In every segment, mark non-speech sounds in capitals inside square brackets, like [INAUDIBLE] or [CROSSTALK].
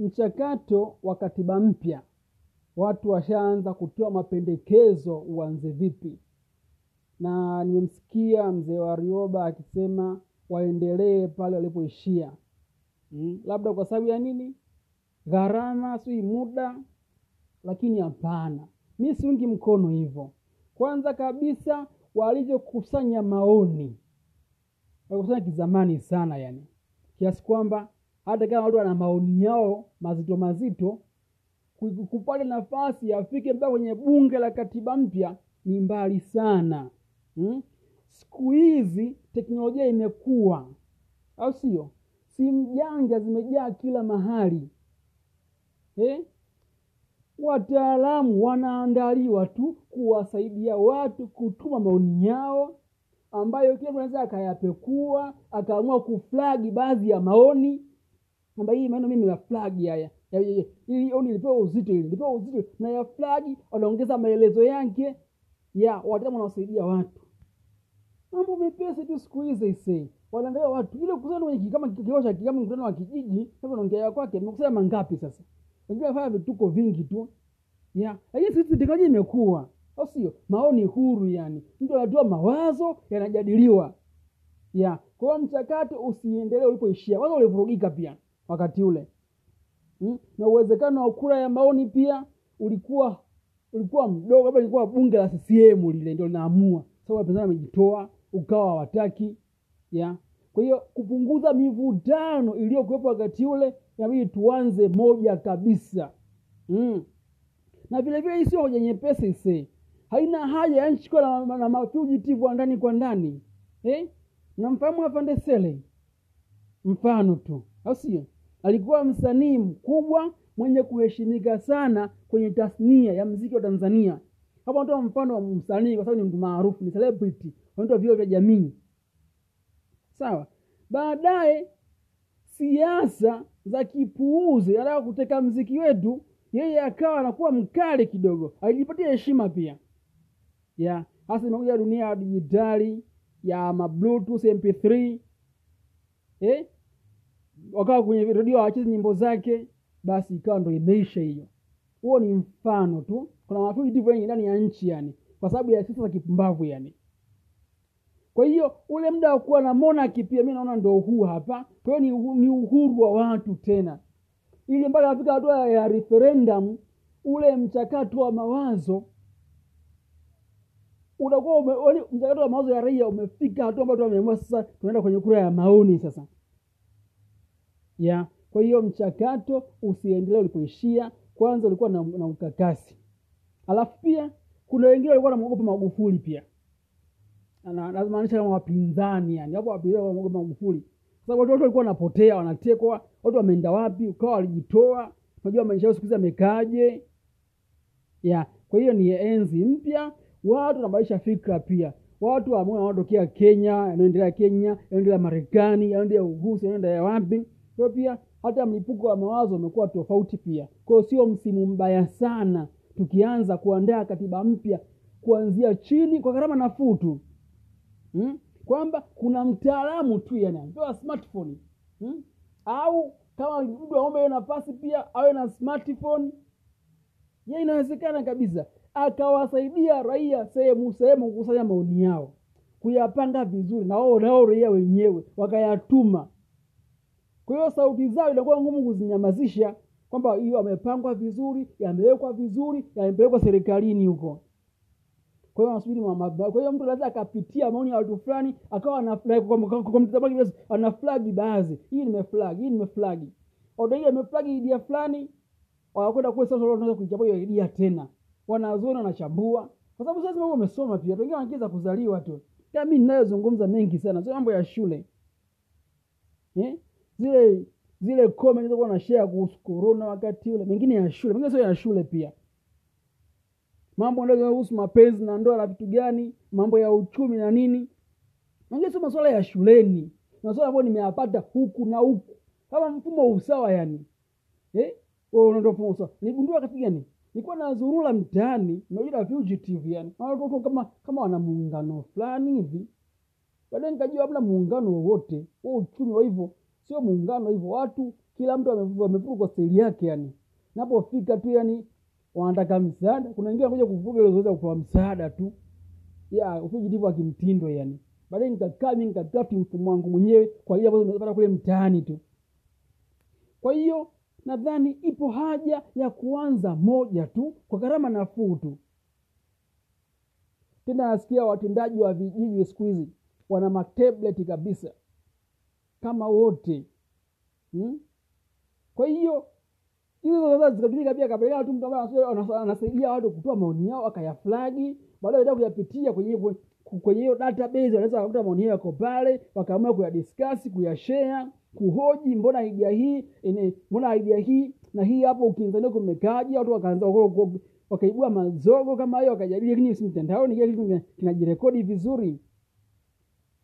mchakato wa katiba mpya. Watu washaanza kutoa mapendekezo uanze vipi. Na nimemsikia mzee wa rioba akisema waendelee pale walipoishia. Hmm? labda kwa sababu ya nini? Gharama sijui muda lakini hapana. Mi siungi mkono hivyo. Kwanza kabisa walivyokusanya maoni. Walikusanya kizamani sana yani. Kiasi kwamba hata kama watu wana maoni yao mazito mazito kupata nafasi afike mpaka kwenye bunge la katiba mpya ni mbali sana hmm? siku hizi teknolojia imekuwa au sio simu janja zimejaa kila mahali eh? wataalamu wanaandaliwa tu kuwasaidia watu kutuma maoni yao ambayo kila anaweza akayapekua akaamua kuflagi baadhi ya maoni kwamba hii maneno mimi naflagi haya Ya- ya- ya- ili oni lipewa uzito ili nilipewa uzito na ya flagi wanaongeza maelezo yake ya wataalamu wanawasaidia watu. Mambo mepesi tu siku hizi ise wanaangalia watu. Ile kusana wenye kama kikao cha kama mkutano wa kijiji sasa unaongea kwake mmekusanya mangapi sasa? Wengine wanafanya vituko vingi tu. Ya lakini sisi teknolojia imekuwa au sio? Maoni huru yani. Mtu anatoa mawazo yanajadiliwa. Ya kwa mchakato usiendelee ulipoishia. Wazo ulivurugika pia wakati ule. Hmm? na uwezekano wa kura ya maoni pia ulikuwa ulikuwa mdogo labda ilikuwa bunge la CCM lile ndio linaamua. Sababu wapinzani ukawa hawataki ya. Kwa hiyo kupunguza mivutano iliyokuwepo wakati ule inabidi tuanze moja kabisa. Mm. na vile hii sio hoja nyepesi ise haina haja ya nchi na, na mafugitive wa ndani kwa ndani. Eh? namfahamu afande sele mfano tu au sio alikuwa msanii mkubwa mwenye kuheshimika sana kwenye tasnia ya mziki wa tanzania. Hapa natoa mfano wa msanii kwa sababu ni mtu maarufu ni celebrity wanaitwa vio vya jamii. Sawa. Baadaye siasa za kipuuzi anataka kuteka mziki wetu yeye akawa anakuwa mkali kidogo. Alijipatia heshima pia. Ya hasa imekuja dunia ya dijitali ya mabluetooth mp3 eh? Wakawa kwenye redio hawachezi nyimbo zake basi ikawa ndo imeisha hiyo. Huo ni mfano tu. Kuna mafugitive wengi ndani ya nchi yani kwa sababu ya siasa za kipumbavu yani. Kwa hiyo ule muda wa kuwa na monaki pia mi naona ndo huu hapa. Kwa hiyo ni, ni uhuru wa watu tena. Ili mpaka afika hatua ya referendum ule mchakato wa mawazo unakuwa mchakato wa mawazo ya raia umefika hatua ambayo wameamua sasa tunaenda kwenye kura ya maoni sasa ya. Kwa hiyo mchakato usiendelee ulipoishia. Kwanza ulikuwa na, na ukakasi. Alafu pia kuna wengine walikuwa namwogopa magufuli pia. Na- namaanisha kama wapinzani yani. Hapo wapinzani magufuli. Sababu watu walikuwa wanapotea wanatekwa watu wameenda wapi ukawa walijitoa. Unajua maisha yao siku hizi ya kwa hiyo ni enzi mpya. Watu wanabadilisha fikra pia. Watu ambao wanaotokea kenya yanaendelea kenya yanaendelea marekani yanaendelea urusi yanaendelea wapi kwa pia hata mlipuko wa mawazo umekuwa tofauti pia. Kwa sio msimu mbaya sana tukianza kuandaa katiba mpya kuanzia chini kwa gharama nafuu tu. Hmm? kwamba kuna mtaalamu tu yani amepewa smartphone. Hmm? au kama mtu aombe nafasi pia awe na smartphone. Ye inawezekana kabisa. Akawasaidia raia sehemu sehemu kukusanya maoni yao. Kuyapanga vizuri na nao raia wenyewe wakayatuma kwa hiyo sauti zao inakuwa ngumu kuzinyamazisha kwamba hiyo amepangwa vizuri yamewekwa vizuri yamepelekwa serikalini huko. Kwa hiyo anasubiri kwa hiyo mtu anaweza akapitia maoni ya watu fulani akawa ana like, kwa- kwa- kwa mtazamo wake basi, ana flagi baadhi. Hii nimeflag hii nimeflagi oda hii ameflagi idea fulani wanakwenda kule sasa wanaweza kuichambua hiyo idea tena. Wanazuoni wanachambua. Kwa sababu sasa wewe wamesoma pia wengine wanakiza kuzaliwa tu. Kama mimi ninayozungumza mengi sana sio mambo ya shule. Eh? Zile zile comment zilizokuwa na share kuhusu corona wakati ule mengine ya shule mengine sio ya shule pia. Mambo yanayohusu mapenzi na ndoa na vitu gani mambo ya uchumi na nini. Mengine sio masuala ya shuleni masuala ambayo nimeyapata huku na huku. Kama mfumo usawa yani. Eh? unaenda mfumo wa usawa. Nigundua wakati gani? Nilikuwa nazurula mtaani naita fugitive yani. Watoto kama kama wana muungano fulani hivi. Baadaye nikajua hamna muungano wowote wa uchumi wa hivyo sio muungano hivyo watu kila mtu amevu- kwa staili yake yani. Napofika tu yani wanataka msaada kuna wengine wanakuja kuvuga ile waweze kupewa msaada tu. Ya ufujidivu wa kimtindo yani. Baadaye nikakaa mi nikatafti mfumo wangu mwenyewe kwa ajili ambazo nimepata kule mtaani tu. Kwa hiyo nadhani ipo haja ya kuanza moja tu kwa gharama nafuu tu. Tena nasikia watendaji wa vijiji siku hizi wana matableti kabisa kama wote. Hmm? kwa hiyo hizo sasa zikatumika pia kapeleka tu mtu ambaye anasaidia- watu kutoa maoni yao akayaflagi baadaye enda kuyapitia kwenye kwenye hiyo database wanaweza wakakuta maoni yao yako pale wakaamua kuyadiskasi kuyashare kuhoji mbona idea hii ene, mbona idea hii na hii hapo ukinzania kumekaji watu wakaanza wakaibua mazogo kama hiyo wakajadili lakini si mtandaoni kile kinajirekodi vizuri.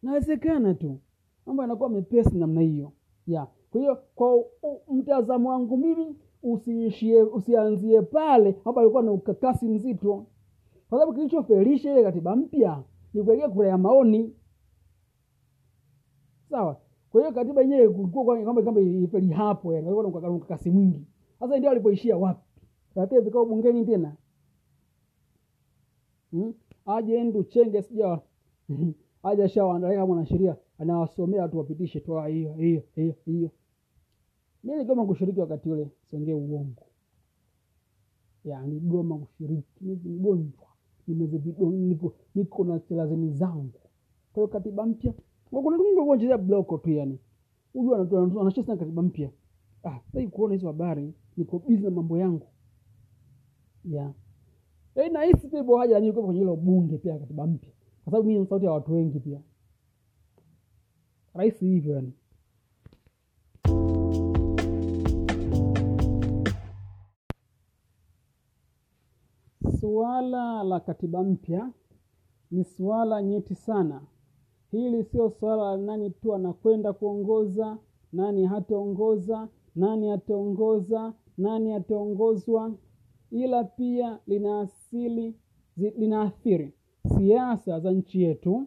Nawezekana tu mambo yanakuwa mepesi namna hiyo. Ya. Kwa hiyo kwa mtazamo wangu mimi usiishie usianzie pale ambapo alikuwa na ukakasi mzito. Kwa sababu kilichofelisha ile katiba mpya ni kuelekea kura ya maoni. Sawa. Kwa hiyo katiba yenyewe kulikuwa kwa- kwamba kama ifeli hapo yani alikuwa na ukakasi mwingi. Sasa ndio alipoishia wapi? Katia vikao bungeni tena. Hmm? aje ndu chenge sija [LAUGHS] aje ashawaandalia kama mwanasheria anawasomea watu wapitishe toa hiyo hiyo hiyo hiyo. Mi nigoma kushiriki wakati ule siongee uongo. Ya nigoma kushiriki. Mgonjwa. Nimeze niko niko na thelathini zangu. Kwa katiba mpya kuna bloko tu yani. Huyu anacheza na katiba mpya. Ah sasa kuona hizo habari. Niko busy na mambo yangu. Ya. Eh, na hisi pia haja ya kwenye hilo bunge pia katiba mpya. Kwa sababu mimi sauti ya watu wengi pia rahisi hivyo yani. Suala la katiba mpya ni suala nyeti sana. Hili sio suala la nani tu anakwenda kuongoza nani hataongoza nani ataongoza nani ataongozwa ila pia lina asili linaathiri siasa za nchi yetu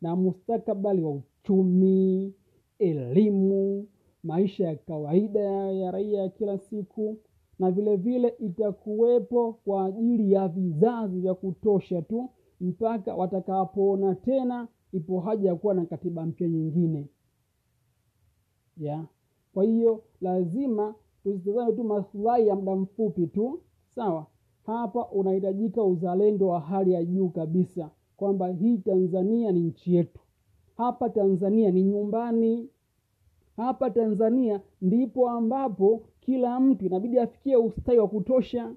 na mustakabali wa uchumi elimu maisha ya kawaida ya, raia ya kila siku na vile vile itakuwepo kwa ajili ya vizazi vya kutosha tu mpaka watakapoona tena ipo haja ya kuwa na katiba mpya nyingine. Ya? Kwa hiyo lazima tusitazame tu maslahi ya muda mfupi tu. Sawa? Hapa unahitajika uzalendo wa hali ya juu kabisa kwamba hii tanzania ni nchi yetu hapa tanzania ni nyumbani. Hapa tanzania ndipo ambapo kila mtu inabidi afikie ustawi wa kutosha.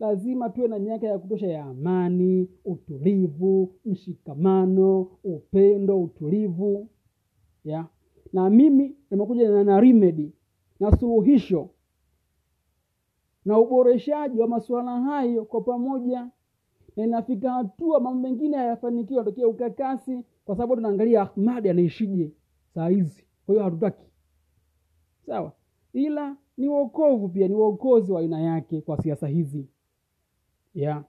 Lazima tuwe na miaka ya kutosha ya amani utulivu mshikamano upendo utulivu. Ya. Na mimi nimekuja na, na remedy na suluhisho na uboreshaji wa masuala hayo kwa pamoja na inafika hatua mambo mengine hayafanikiwa tokea ukakasi kwa sababu tunaangalia ahmadi anaishije saa hizi. Kwa hiyo hatutaki. Sawa. Ila ni uokovu pia ni uokozi wa aina yake kwa siasa hizi. Ya.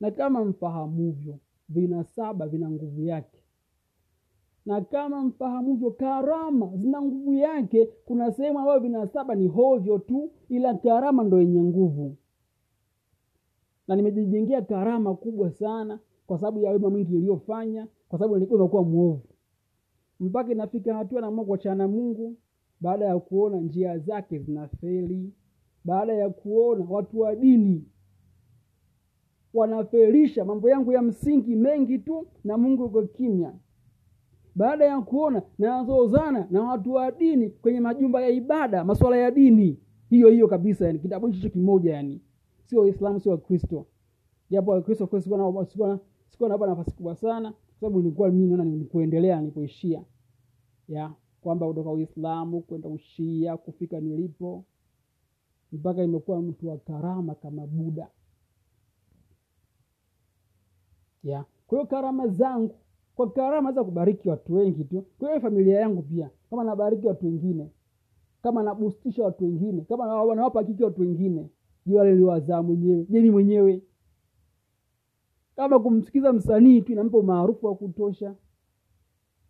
Na kama mfahamuvyo vinasaba vina nguvu yake. Na kama mfahamuvyo karama zina nguvu yake kuna sehemu ambayo vinasaba ni hovyo tu ila karama ndo yenye nguvu na nimejijengea karama kubwa sana kwa sababu ya wema mwingi iliyofanya kwa sababu nilikuwa mwovu. Mpaka inafika hatua naamua kuachana na mungu baada ya kuona njia zake zinafeli. Baada ya kuona watu wa dini wanafelisha mambo yangu ya msingi mengi tu na mungu yuko kimya. Baada ya kuona nazozana na watu wa dini kwenye majumba ya ibada masuala ya dini. Hiyo hiyo kabisa yani kitabu hicho kimoja yani sio waislamu sio wakristo. Japo wakristo sikuwa na- sikuwa na- sikuwa napa nafasi kubwa sana kwa sababu nilikuwa mi naona nikuendelea nilipoishia. Ya kwamba kutoka uislamu kwenda ushia kufika nilipo mpaka imekuwa mtu wa karama kama buda ya kwa hiyo karama zangu kwa karama za kubariki watu wengi tu kwa hiyo familia yangu pia kama nabariki watu wengine kama nabustisha watu wengine kama na- nawapa kiki watu wengine je liliwazaa mwenyewe je mwenyewe. Kama kumsikiza msanii tu inampa umaarufu wa kutosha.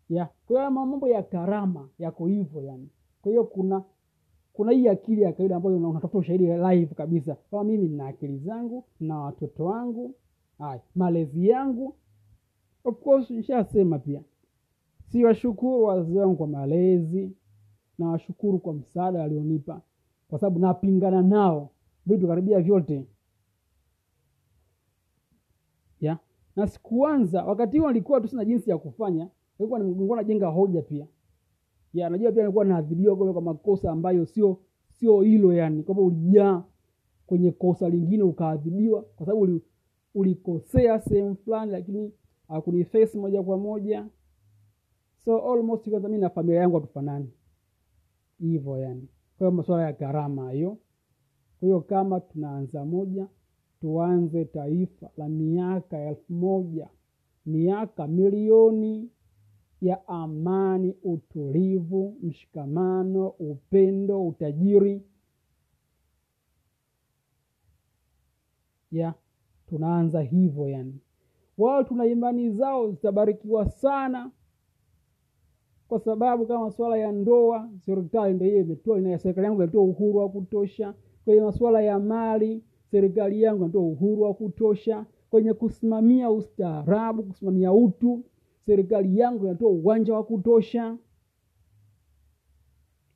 Ya kwa mambo ya karama yako hivyo yani. Kwa hiyo kuna kuna hii akili ya kawaida ambayo unatafuta ushahidi live kabisa. Kama mimi nina akili zangu na watoto wangu haya malezi yangu. Of course nishasema pia. Siwashukuru wazazi wangu kwa malezi. Nawashukuru kwa msaada walionipa. Kwa sababu napingana nao vitu karibia vyote. Ya? Na sikuanza wakati huo nilikuwa tu sina jinsi ya kufanya nilikuwa nilikuwa najenga hoja pia. Ya najua pia nilikuwa naadhibiwa kwa makosa ambayo sio sio hilo yani kwamba ulijaa kwenye kosa lingine ukaadhibiwa kwa sababu uli, ulikosea sehemu fulani lakini hakuniface moja kwa moja. So almost kwanza mi na familia yangu hatufanani. Hivyo yani. Kwa hiyo masuala ya gharama hiyo hiyo kama tunaanza moja tuanze taifa la miaka elfu moja miaka milioni ya amani utulivu mshikamano upendo utajiri. Ya tunaanza hivyo yani. Wao tuna imani zao zitabarikiwa sana kwa sababu kama masuala ya ndoa serikali ndio hiyo imetoa ina serikali yangu imetoa uhuru wa kutosha kwenye masuala ya mali serikali yangu inatoa uhuru wa kutosha. Kwenye kusimamia ustaarabu kusimamia utu serikali yangu inatoa uwanja wa kutosha.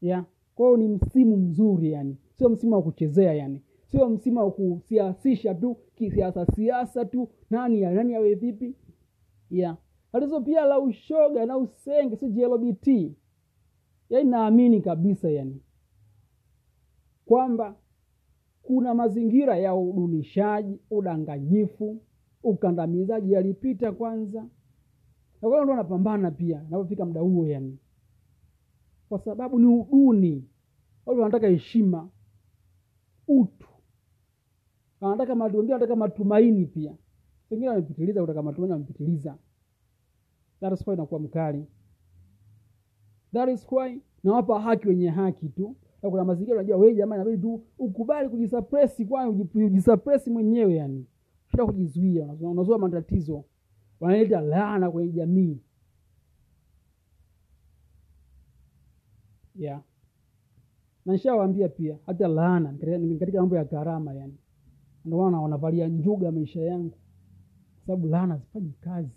Ya kwa ni msimu mzuri yani. Sio msimu wa kuchezea yani. Sio msimu wa kusiasisha tu kisiasa siasa tu. Nani ya nani awe vipi? Ya. Tatizo pia la ushoga na usenge si GLBT yani naamini kabisa yani. Kwamba kuna mazingira ya udunishaji udanganyifu ukandamizaji yalipita kwanza. Na kwa ndo napambana pia napofika muda huo yani. Kwa sababu ni uduni. Watu wanataka heshima utu. Wanataka wengine wanataka matumaini pia. Wengine wamepitiliza kutaka matumaini wamepitiliza that is why inakuwa mkali. That is why nawapa haki wenye haki tu na kuna mazingira unajua wewe jamani, inabidi tu ukubali kujisuppress kwani uji- mwenyewe yani. Shida kujizuia unazoa matatizo wanaleta laana kwenye jamii. Yeah. Na nishawaambia pia hata laana katika- mambo ya gharama yani. Ndio wanavalia njuga maisha yangu. Sababu laana zifanyi kazi